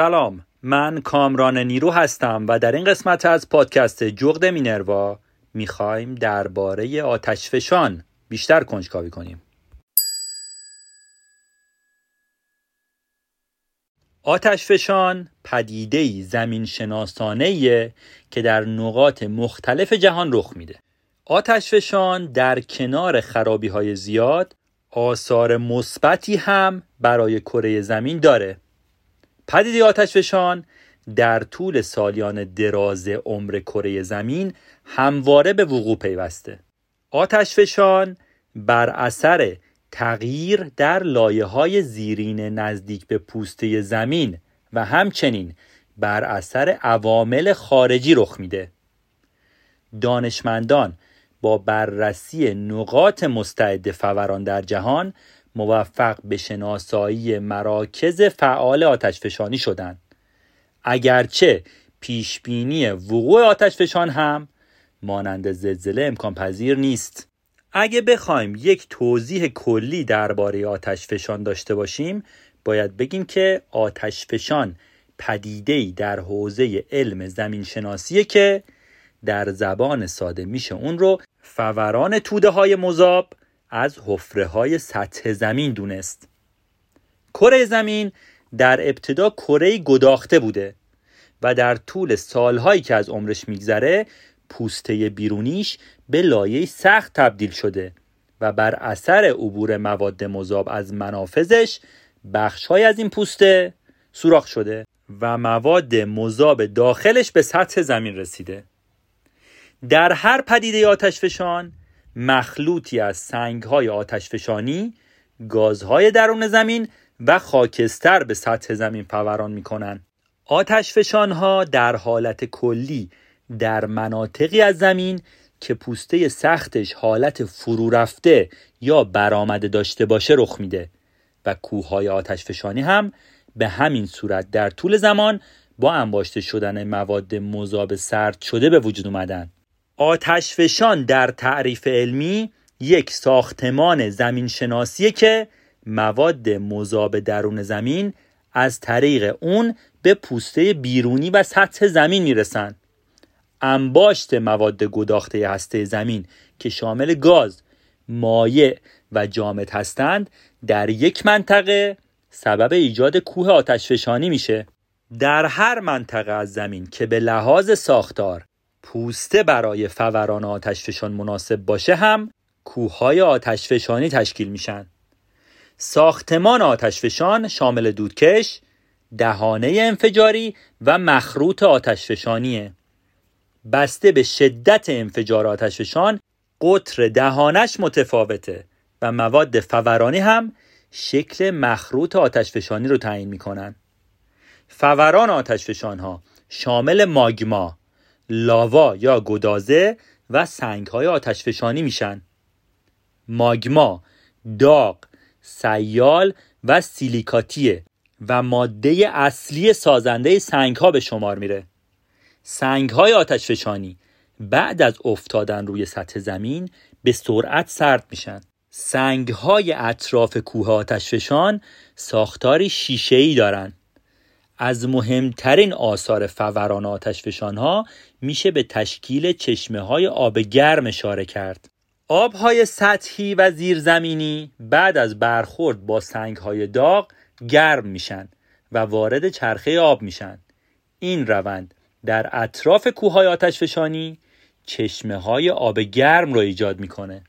سلام. من کامران نیرو هستم و در این قسمت از پادکست جغد مینروا می‌خوایم درباره آتشفشان بیشتر کنجکاوی کنیم. آتشفشان پدیده‌ای زمین که در نقاط مختلف جهان رخ میده. آتشفشان در کنار خرابی های زیاد آثار مثبتی هم برای کره زمین داره. پدیده آتشفشان در طول سالیان دراز عمر کره زمین همواره به وقوع پیوسته. آتشفشان بر اثر تغییر در لایه های زیرین نزدیک به پوسته زمین و همچنین بر اثر عوامل خارجی رخ میده. دانشمندان با بررسی نقاط مستعد فوران در جهان موفق به شناسایی مراکز فعال آتشفشانی شدند اگرچه پیشبینی وقوع آتشفشان هم مانند زلزله امکان پذیر نیست. اگه بخوایم یک توضیح کلی درباره آتشفشان داشته باشیم باید بگیم که آتشفشان پدیده‌ای در حوزه علم زمین شناسیه که در زبان ساده میشه. اون رو فوران توده های مذاب از حفره های سطح زمین دونست. کره زمین در ابتدا کره گداخته بوده و در طول سالهایی که از عمرش میگذره پوسته بیرونیش به لایه سخت تبدیل شده و بر اثر عبور مواد مذاب از منافذش بخشهایی از این پوسته سوراخ شده و مواد مذاب داخلش به سطح زمین رسیده. در هر پدیده آتشفشان مخلوطی از سنگهای آتشفشانی گازهای درون زمین و خاکستر به سطح زمین فوران می کنند. آتشفشان ها در حالت کلی در مناطقی از زمین که پوسته سختش حالت فرو رفته یا برآمده داشته باشه رخ میده و کوههای آتشفشانی هم به همین صورت در طول زمان با انباشته شدن مواد مذاب سرد شده به وجود اومدن آتشفشان در تعریف علمی یک ساختمان زمین شناسیه که مواد مذاب درون زمین از طریق اون به پوسته بیرونی و سطح زمین می‌رسن. انباشت مواد گداخته هسته زمین که شامل گاز، مایع و جامد هستند در یک منطقه سبب ایجاد کوه آتشفشانی میشه. در هر منطقه از زمین که به لحاظ ساختار پوسته برای فوران آتشفشان مناسب باشه هم کوههای آتشفشانی تشکیل میشن. ساختمان آتشفشان شامل دودکش، دهانه انفجاری و مخروط آتشفشانیه. بسته به شدت انفجار آتشفشان قطر دهانش متفاوته و مواد فورانی هم شکل مخروط آتشفشانی رو تعیین می‌کنن. فوران آتشفشان ها شامل ماگما، لاوا یا گدازه و سنگ های آتشفشانی میشن. ماگما داغ سیال و سیلیکاتیه و ماده اصلی سازنده سنگ ها به شمار میره. سنگ های آتشفشانی بعد از افتادن روی سطح زمین به سرعت سرد میشن. سنگ های اطراف کوه آتشفشان ساختاری شیشه ای دارن. از مهمترین آثار فوران آتشفشان ها میشه به تشکیل چشمه های آب گرم اشاره کرد. آب های سطحی و زیرزمینی بعد از برخورد با سنگ های داغ گرم میشن و وارد چرخه آب میشن. این روند در اطراف کوههای آتشفشانی چشمه های آب گرم را ایجاد می‌کنه.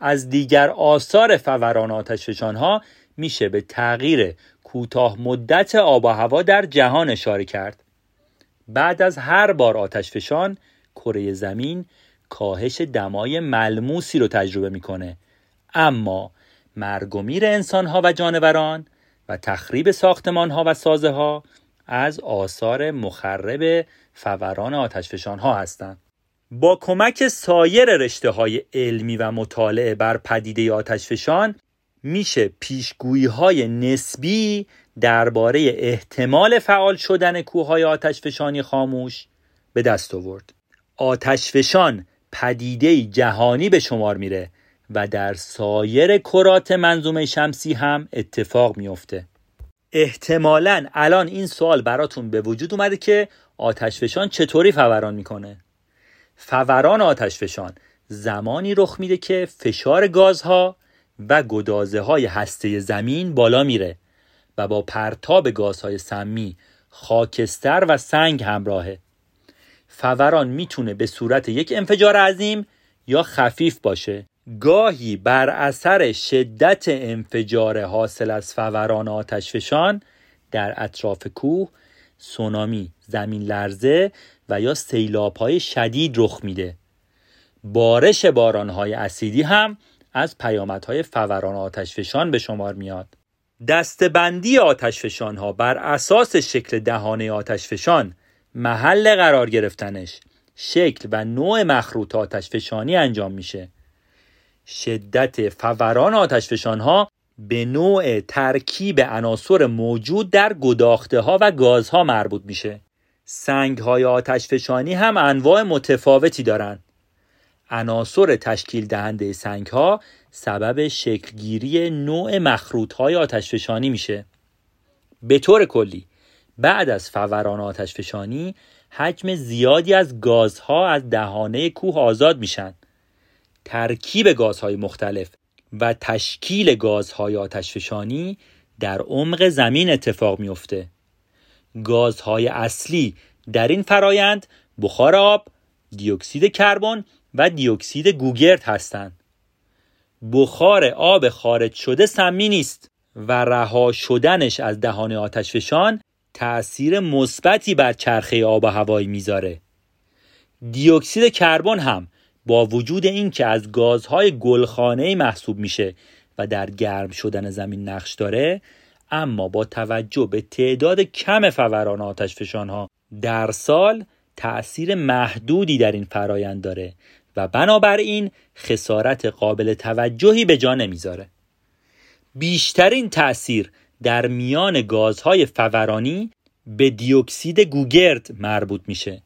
از دیگر آثار فوران آتشفشان ها میشه به تغییر کوتاه مدت آب و هوا در جهان اشاره کرد. بعد از هر بار آتشفشان کره زمین کاهش دمای ملموسی رو تجربه می‌کنه. اما مرگ و میر انسان ها و جانوران و تخریب ساختمان ها و سازه ها از آثار مخرب فوران آتشفشان ها هستند. با کمک سایر رشته های علمی و مطالعه بر پدیده آتشفشان میشه پیشگویی های نسبی درباره احتمال فعال شدن کوههای آتشفشانی خاموش به دست آورد. آتشفشان پدیده جهانی به شمار میره و در سایر کرات منظومه شمسی هم اتفاق میافته. احتمالا الان این سوال براتون به وجود اومده که آتشفشان چطوری فوران می‌کنه فوران آتشفشان زمانی رخ میده که فشار گازها و گدازه های هسته زمین بالا میره و با پرتاب گازهای سمی خاکستر و سنگ همراهه. فوران می‌تونه به صورت یک انفجار عظیم یا خفیف باشه. گاهی بر اثر شدت انفجار حاصل از فوران آتشفشان در اطراف کوه سونامی، زمین لرزه و یا سیلاب های شدید رخ میده. بارش باران های اسیدی هم از پیامدهای فوران آتشفشان به شمار میاد. دستبندی آتشفشان ها بر اساس شکل دهانه آتشفشان محل قرار گرفتنش شکل و نوع مخروط آتشفشانی انجام میشه. شدت فوران آتشفشان ها به نوع ترکیب عناصر موجود در گداخته ها و گازها مربوط میشه. سنگ های آتشفشانی هم انواع متفاوتی دارند عناصر تشکیل دهنده سنگ ها سبب شکلگیری نوع مخروط های آتشفشانی میشه. به طور کلی بعد از فوران آتشفشانی حجم زیادی از گازها از دهانه کوه آزاد میشن. ترکیب گازهای مختلف و تشکیل گازهای آتشفشانی در عمق زمین اتفاق میافته. گازهای اصلی در این فرایند بخار آب، دیوکسید کربن و دیوکسید گوگرد هستند. بخار آب خارج شده سمی نیست و رها شدنش از دهان آتشفشان تأثیر مثبتی بر چرخه آب و هوایی می‌ذاره. دیوکسید کربن هم با وجود اینکه از گازهای گلخانه محسوب میشه و در گرم شدن زمین نقش داره اما با توجه به تعداد کم فوران آتشفشان ها در سال تأثیر محدودی در این فرایند داره و بنابراین خسارت قابل توجهی به جا نمی‌ذاره. بیشترین تأثیر در میان گازهای فورانی به دیوکسید گوگرد مربوط میشه.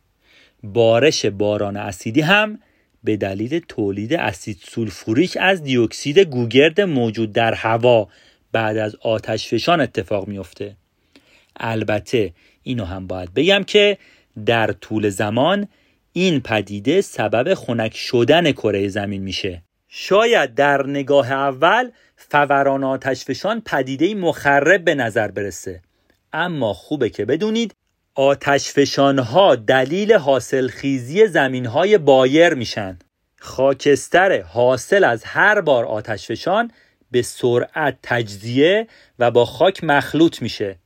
بارش باران اسیدی هم به دلیل تولید اسید سولفوریک از دیوکسید گوگرد موجود در هوا بعد از آتش فشان اتفاق میفته البته اینو هم باید بگم که در طول زمان این پدیده سبب خنک شدن کره زمین میشه. شاید در نگاه اول فوران آتشفشان پدیده مخرب به نظر برسه. اما خوبه که بدونید آتشفشان ها دلیل حاصل خیزی زمین های بایر میشن. خاکستر حاصل از هر بار آتشفشان به سرعت تجزیه و با خاک مخلوط میشه.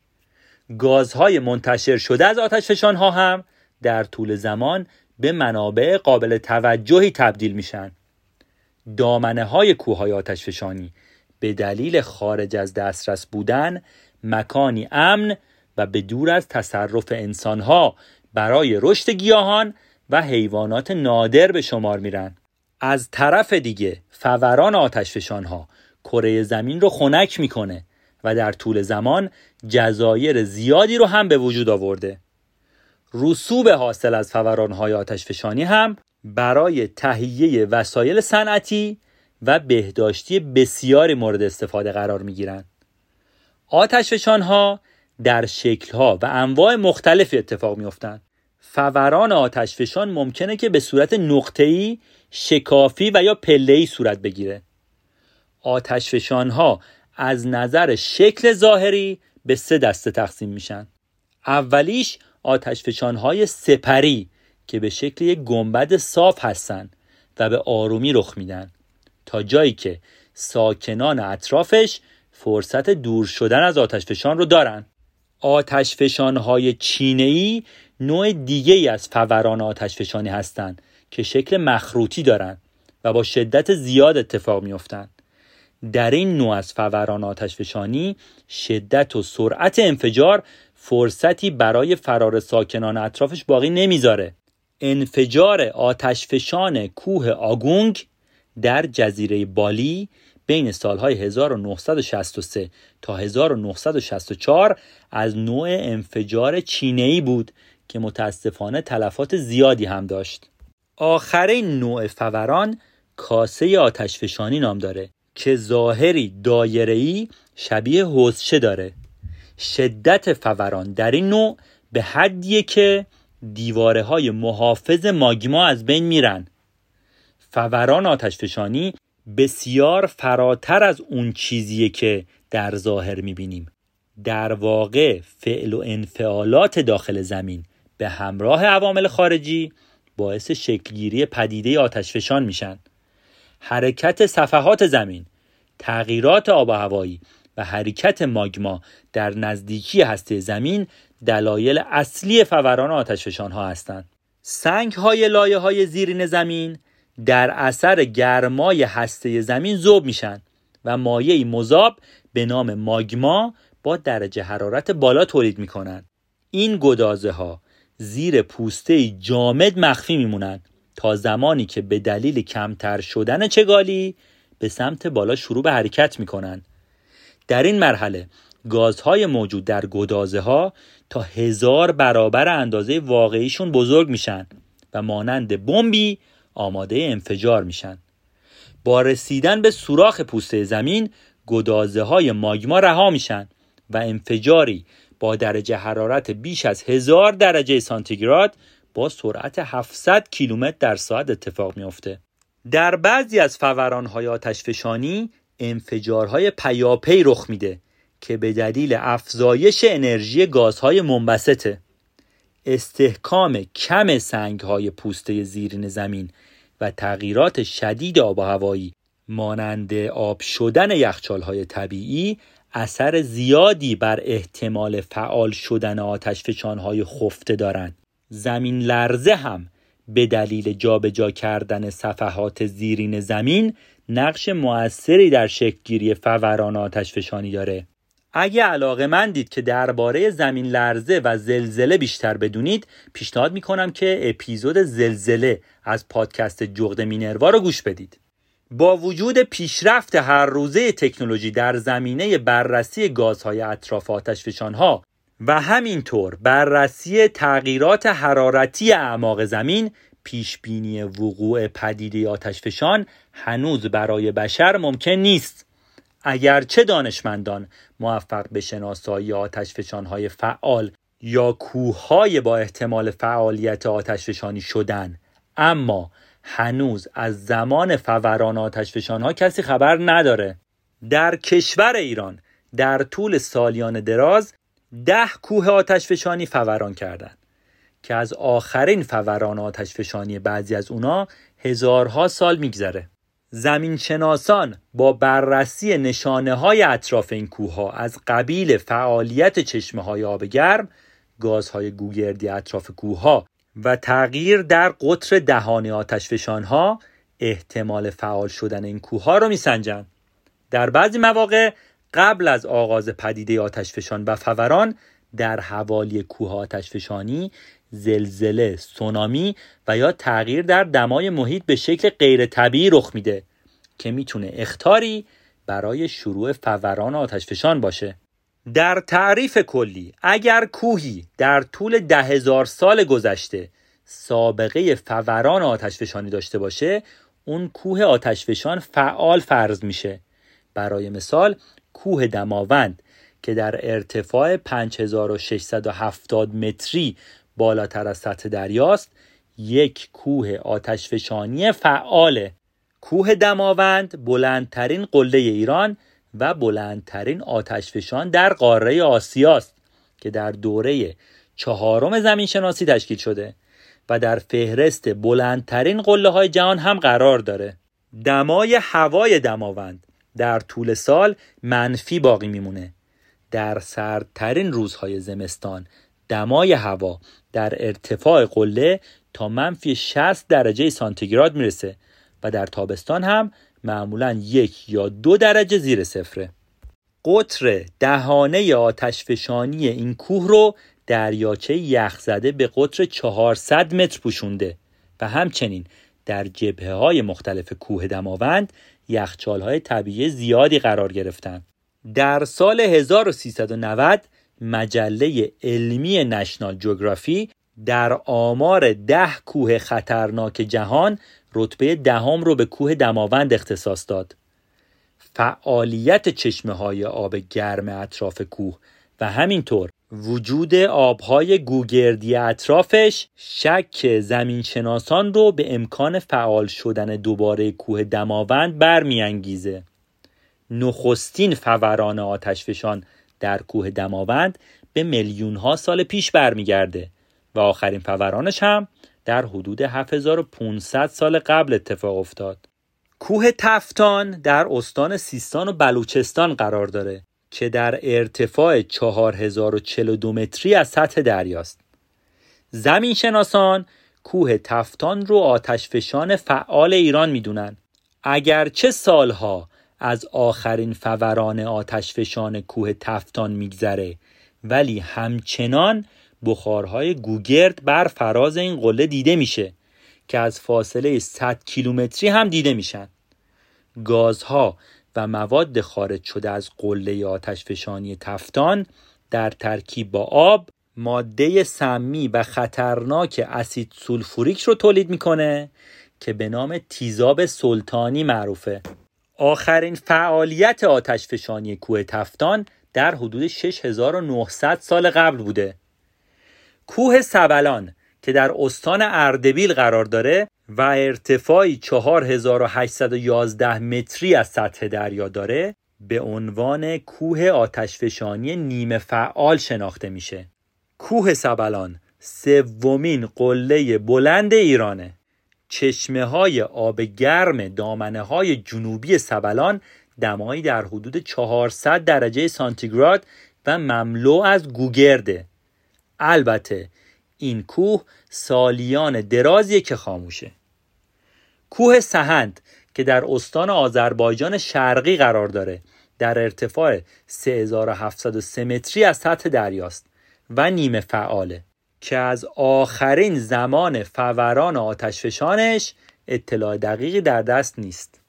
گازهای منتشر شده از آتشفشان ها هم در طول زمان به منابع قابل توجهی تبدیل میشن. دامنه های کوه های آتشفشانی به دلیل خارج از دسترس بودن مکانی امن و به دور از تصرف انسانها برای رشد گیاهان و حیوانات نادر به شمار میرن. از طرف دیگه فوران آتشفشان ها کره زمین رو خنک می‌کنه و در طول زمان جزایر زیادی رو هم به وجود آورده. رسوب حاصل از فوران های آتشفشانی هم برای تهیه وسایل صنعتی و بهداشتی بسیاری مورد استفاده قرار می گیرند. آتشفشان ها در شکل ها و انواع مختلفی اتفاق می افتند. فوران آتشفشان ممکنه که به صورت نقطه‌ای، شکافی و یا پله‌ای صورت بگیره. آتشفشان ها از نظر شکل ظاهری به سه دسته تقسیم میشن. اولیش آتشفشان های سپری که به شکل یک گنبد صاف هستند و به آرومی رخ میدن تا جایی که ساکنان اطرافش فرصت دور شدن از آتشفشان رو دارن. آتشفشان های چینه‌ای نوع دیگه ای از فوران آتشفشانی هستند که شکل مخروطی دارند و با شدت زیاد اتفاق میافتند در این نوع از فوران آتشفشانی شدت و سرعت انفجار فرصتی برای فرار ساکنان اطرافش باقی نمی‌ذاره انفجار آتشفشان کوه آگونگ در جزیره بالی بین سالهای 1963 تا 1964 از نوع انفجار چینه‌ای بود که متاسفانه تلفات زیادی هم داشت. آخرین نوع فوران کاسه آتشفشانی نام داره که ظاهری دایره‌ای شبیه حوزچه داره شدت فوران. در این نوع به حدیه که دیواره های محافظ ماگما از بین میرن. فوران آتشفشانی بسیار فراتر از اون چیزیه که در ظاهر می‌بینیم. در واقع فعل و انفعالات داخل زمین به همراه عوامل خارجی باعث شکلگیری پدیده آتشفشان میشن. حرکت صفحات زمین تغییرات آب و هوایی و حرکت ماگما در نزدیکی هسته زمین دلایل اصلی فوران آتشفشان ها هستند. سنگ های لایه های زیرین زمین در اثر گرمای هسته زمین ذوب میشن و مایعی مذاب به نام ماگما با درجه حرارت بالا تولید می‌کنن این گدازه ها زیر پوسته جامد مخفی میمونن تا زمانی که به دلیل کمتر شدن چگالی به سمت بالا شروع به حرکت می‌کنن در این مرحله گازهای موجود در گدازه ها تا هزار برابر اندازه واقعیشون بزرگ میشن و مانند بمبی آماده انفجار میشن با رسیدن به سوراخ پوسته زمین گدازه های ماگما رها میشن و انفجاری با درجه حرارت بیش از هزار درجه سانتیگراد با سرعت 700 کیلومتر در ساعت اتفاق میافته. در بعضی از فورانهای آتشفشانی انفجارهای پیاپی رخ میده که به دلیل افزایش انرژی گازهای منبسطه. استحکام کم سنگهای پوسته زیرین زمین و تغییرات شدید آب و هوایی مانند آب شدن یخچالهای طبیعی اثر زیادی بر احتمال فعال شدن آتشفشانهای خفته دارند. زمین لرزه هم به دلیل جابجا کردن صفحات زیرین زمین نقش موثری در شکلگیری فوران آتشفشانی داره. اگه علاقه من دید که درباره زمین لرزه و زلزله بیشتر بدونید پیشنهاد می‌کنم که اپیزود زلزله از پادکست جغد مینروا رو گوش بدید. با وجود پیشرفت هر روزه تکنولوژی در زمینه بررسی گازهای اطراف آتشفشانها و همینطور بررسی تغییرات حرارتی اعماق زمین پیش بینی وقوع پدیده آتشفشان هنوز برای بشر ممکن نیست. اگرچه دانشمندان موفق به شناسایی آتشفشانهای فعال یا کوههای با احتمال فعالیت آتشفشانی شدن اما هنوز از زمان فوران آتشفشانها کسی خبر نداره. در کشور ایران در طول سالیان دراز ده کوه آتشفشانی فوران کردند. که از آخرین فوران آتشفشانی بعضی از اونا هزارها سال میگذره. زمین شناسان با بررسی نشانه های اطراف این کوه ها از قبیل فعالیت چشمه های آب گرم گازهای گوگردی اطراف کوه ها و تغییر در قطر دهان آتشفشان ها احتمال فعال شدن این کوه ها رو میسنجن در بعضی مواقع قبل از آغاز پدیده آتشفشان و فوران در حوالی کوه آتشفشانی زلزله، سونامی و یا تغییر در دمای محیط به شکل غیر طبیعی رخ میده که می‌تونه اختاری برای شروع فوران آتشفشان باشه. در تعریف کلی اگر کوهی در طول ده هزار سال گذشته سابقه فوران آتشفشانی داشته باشه اون کوه آتشفشان فعال فرض میشه. برای مثال کوه دماوند که در ارتفاع 5670 متری بالاتر از سطح دریاست یک کوه آتشفشانی فعاله کوه دماوند بلندترین قله ایران و بلندترین آتشفشان در قاره آسیاست که در دوره چهارم زمین شناسی تشکیل شده و در فهرست بلندترین قله های جهان هم قرار داره. دمای هوای دماوند در طول سال منفی باقی میمونه. در سردترین روزهای زمستان دمای هوا در ارتفاع قله تا منفی 60 درجه سانتیگراد می‌رسه و در تابستان هم معمولا یک یا دو درجه زیر صفره. قطر دهانه آتشفشانی این کوه رو دریاچه یخزده به قطر 400 متر پوشونده و همچنین در جبهه های مختلف کوه دماوند یخچال های طبیعی زیادی قرار گرفتن. در سال 1390 مجله علمی نشنال جوگرافی در آمار ده کوه خطرناک جهان رتبه دهم رو به کوه دماوند اختصاص داد. فعالیت چشمه های آب گرم اطراف کوه و همینطور وجود آبهای گوگردی اطرافش شک زمینشناسان رو به امکان فعال شدن دوباره کوه دماوند برمیانگیزه نخستین فوران آتشفشان در کوه دماوند به میلیون ها سال پیش برمیگرده و آخرین فورانش هم در حدود 7500 سال قبل اتفاق افتاد. کوه تفتان در استان سیستان و بلوچستان قرار داره که در ارتفاع 4042 متری از سطح دریاست. زمین شناسان کوه تفتان رو آتشفشان فعال ایران می‌دونن. اگرچه سالها از آخرین فوران آتشفشان کوه تفتان میگذره. ولی همچنان بخارهای گوگرد بر فراز این قله دیده میشه که از فاصله 100 کیلومتری هم دیده میشن. گازها و مواد خارج شده از قله آتش فشانی تفتان در ترکیب با آب ماده سمی و خطرناک اسید سولفوریک رو تولید می‌کنه که به نام تیزاب سلطانی معروفه. آخرین فعالیت آتش فشانی کوه تفتان در حدود 6900 سال قبل بوده. کوه سبلان که در استان اردبیل قرار داره و ارتفاعی 4811 متری از سطح دریا داره به عنوان کوه آتشفشانی نیمه فعال شناخته میشه. کوه سبلان سومین قله بلند ایرانه. چشمه های آب گرم دامنه های جنوبی سبلان دمایی در حدود 400 درجه سانتیگراد و مملو از گوگرده. البته این کوه سالیان درازیه که خاموشه. کوه سهند که در استان آذربایجان شرقی قرار داره در ارتفاع 3703 متری از سطح دریاست و نیمه فعاله. که از آخرین زمان فوران آتشفشانش اطلاع دقیقی در دست نیست.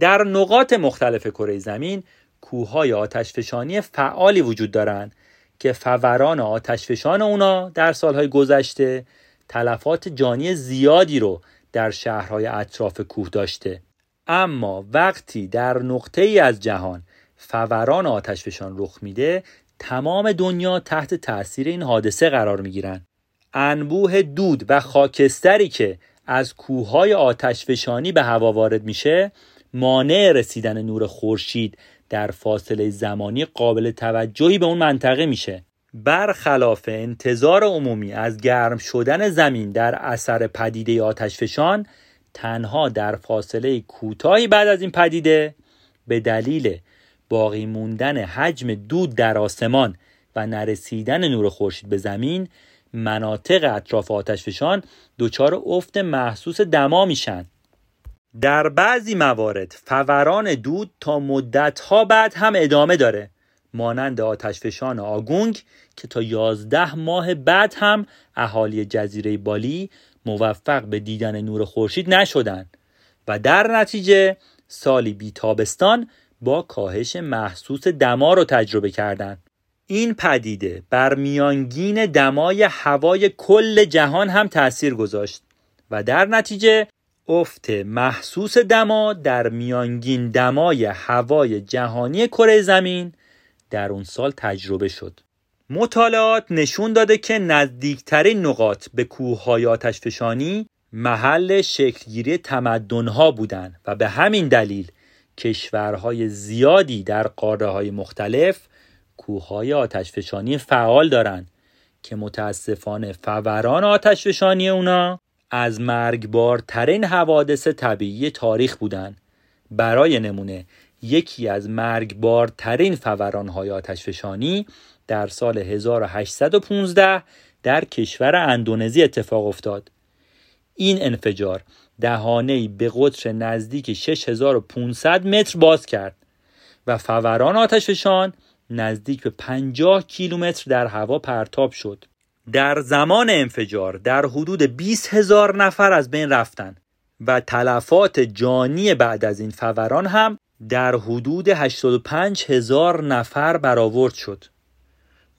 در نقاط مختلف کره زمین کوههای آتشفشانی فعالی وجود دارند که فوران آتشفشان اونا در سالهای گذشته تلفات جانی زیادی رو در شهرهای اطراف کوه داشته. اما وقتی در نقطه ای از جهان فوران آتشفشان رخ میده تمام دنیا تحت تاثیر این حادثه قرار می‌گیرن. انبوه دود و خاکستری که از کوههای آتشفشانی به هوا وارد میشه مانع رسیدن نور خورشید در فاصله زمانی قابل توجهی به اون منطقه میشه. برخلاف انتظار عمومی از گرم شدن زمین در اثر پدیده آتشفشان تنها در فاصله کوتاهی بعد از این پدیده به دلیل باقی موندن حجم دود در آسمان و نرسیدن نور خورشید به زمین مناطق اطراف آتشفشان دچار افت محسوس دما میشن. در بعضی موارد فوران دود تا مدتها بعد هم ادامه داره مانند آتشفشان آگونگ که تا یازده ماه بعد هم اهالی جزیره بالی موفق به دیدن نور خورشید نشدند و در نتیجه سالی بی تابستان با کاهش محسوس دما رو تجربه کردند. این پدیده بر میانگین دمای هوای کل جهان هم تاثیر گذاشت و در نتیجه افت محسوس دما در میانگین دمای هوای جهانی کره زمین در اون سال تجربه شد مطالعات نشون داده که نزدیکترین نقاط به کوههای آتشفشانی محل شکلگیری تمدنها بودند و به همین دلیل کشورهای زیادی در قاره های مختلف کوههای آتشفشانی فعال دارند که متاسفانه فوران آتشفشانی اونا از مرگبارترین حوادث طبیعی تاریخ بودند برای نمونه یکی از مرگبارترین فورانهای آتشفشانی در سال 1815 در کشور اندونزی اتفاق افتاد. این انفجار دهانه به قطر نزدیک 6500 متر باز کرد و فوران آتشفشان نزدیک به 50 کیلومتر در هوا پرتاب شد. در زمان انفجار در حدود 20 هزار نفر از بین رفتن و تلفات جانی بعد از این فوران هم در حدود 85 هزار نفر برآورد شد.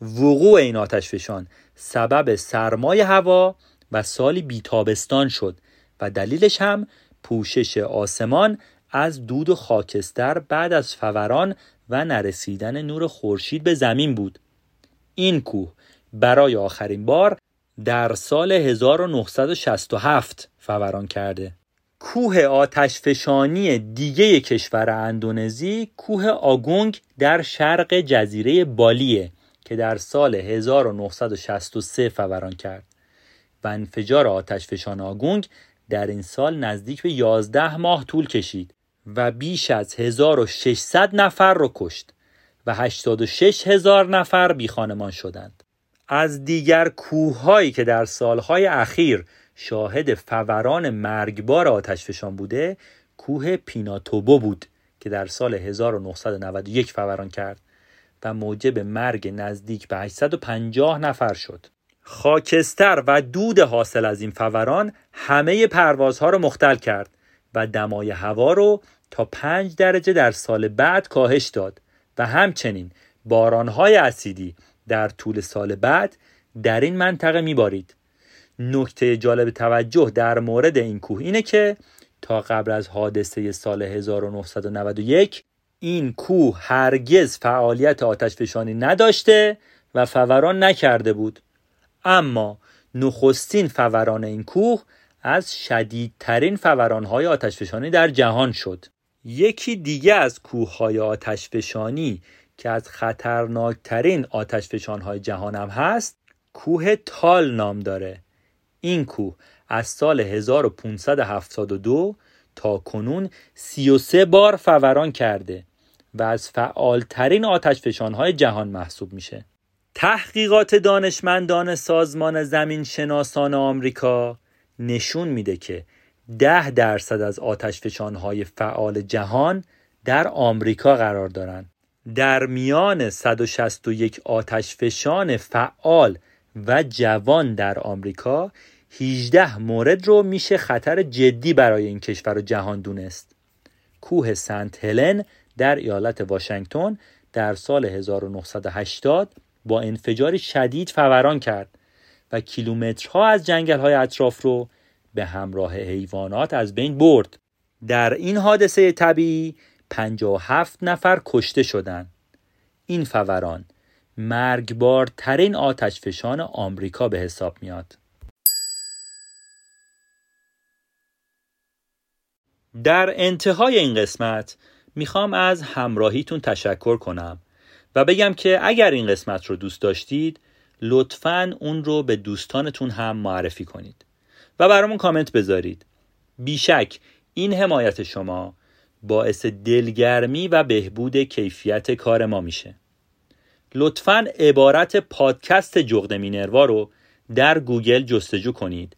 وقوع این آتش فشان سبب سرمای هوا و سالی بیتابستان شد و دلیلش هم پوشش آسمان از دود و خاکستر بعد از فوران و نرسیدن نور خورشید به زمین بود. این کوه برای آخرین بار در سال 1967 فوران کرده. کوه آتشفشانی دیگه کشور اندونزی کوه آگونگ در شرق جزیره بالیه که در سال 1963 فوران کرد. و انفجار آتشفشان آگونگ در این سال نزدیک به 11 ماه طول کشید و بیش از 1600 نفر رو کشت و 86 هزار نفر بیخانمان شدند. از دیگر کوههایی که در سالهای اخیر شاهد فوران مرگبار آتشفشان بوده کوه پیناتوبو بود که در سال 1991 فوران کرد و موجب مرگ نزدیک به 850 نفر شد. خاکستر و دود حاصل از این فوران همه پروازها رو مختل کرد و دمای هوا رو تا 5 درجه در سال بعد کاهش داد و همچنین بارانهای اسیدی در طول سال بعد در این منطقه میبارید. نکته جالب توجه در مورد این کوه اینه که تا قبل از حادثه سال 1991 این کوه هرگز فعالیت آتشفشانی نداشته و فوران نکرده بود اما نخستین فوران این کوه از شدیدترین فورانهای آتشفشانی در جهان شد. یکی دیگه از کوههای آتشفشانی که از خطرناکترین آتشفشانهای جهان هم هست کوه تال نام داره. این کوه از سال 1572 تا کنون 33 بار فوران کرده و از فعالترین آتشفشانهای جهان محسوب میشه. تحقیقات دانشمندان سازمان زمین شناسان آمریکا نشون میده که ده درصد از آتشفشانهای فعال جهان در آمریکا قرار دارند. در میان 161 آتشفشان فعال و جوان در آمریکا 18 مورد رو میشه خطر جدی برای این کشور و جهان دونست. کوه سنت هلن در ایالت واشنگتن در سال 1980 با انفجار شدید فوران کرد و کیلومترها از جنگل های اطراف رو به همراه حیوانات از بین برد. در این حادثه طبیعی 57 نفر کشته شدند. این فوران مرگبارترین آتشفشان آمریکا به حساب میاد. در انتهای این قسمت می‌خوام از همراهیتون تشکر کنم بگم که اگر این قسمت رو دوست داشتید لطفا اون رو به دوستانتون هم معرفی کنید و برامون کامنت بذارید. بیشک این حمایت شما باعث دلگرمی و بهبود کیفیت کار ما میشه. لطفا عبارت پادکست جغد مینروا رو در گوگل جستجو کنید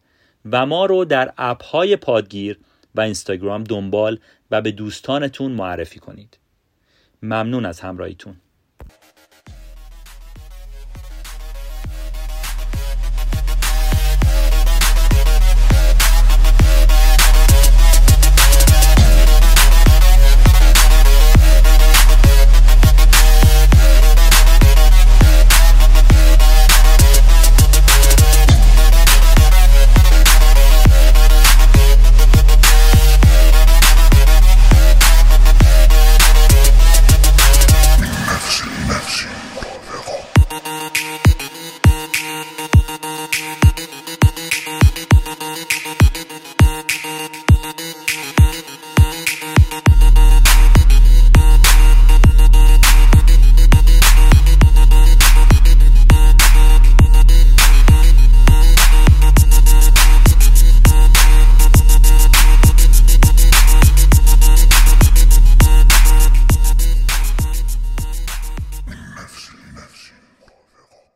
و ما رو در اپ های پادگیر و اینستاگرام دنبال و به دوستانتون معرفی کنید. ممنون از همراهیتون.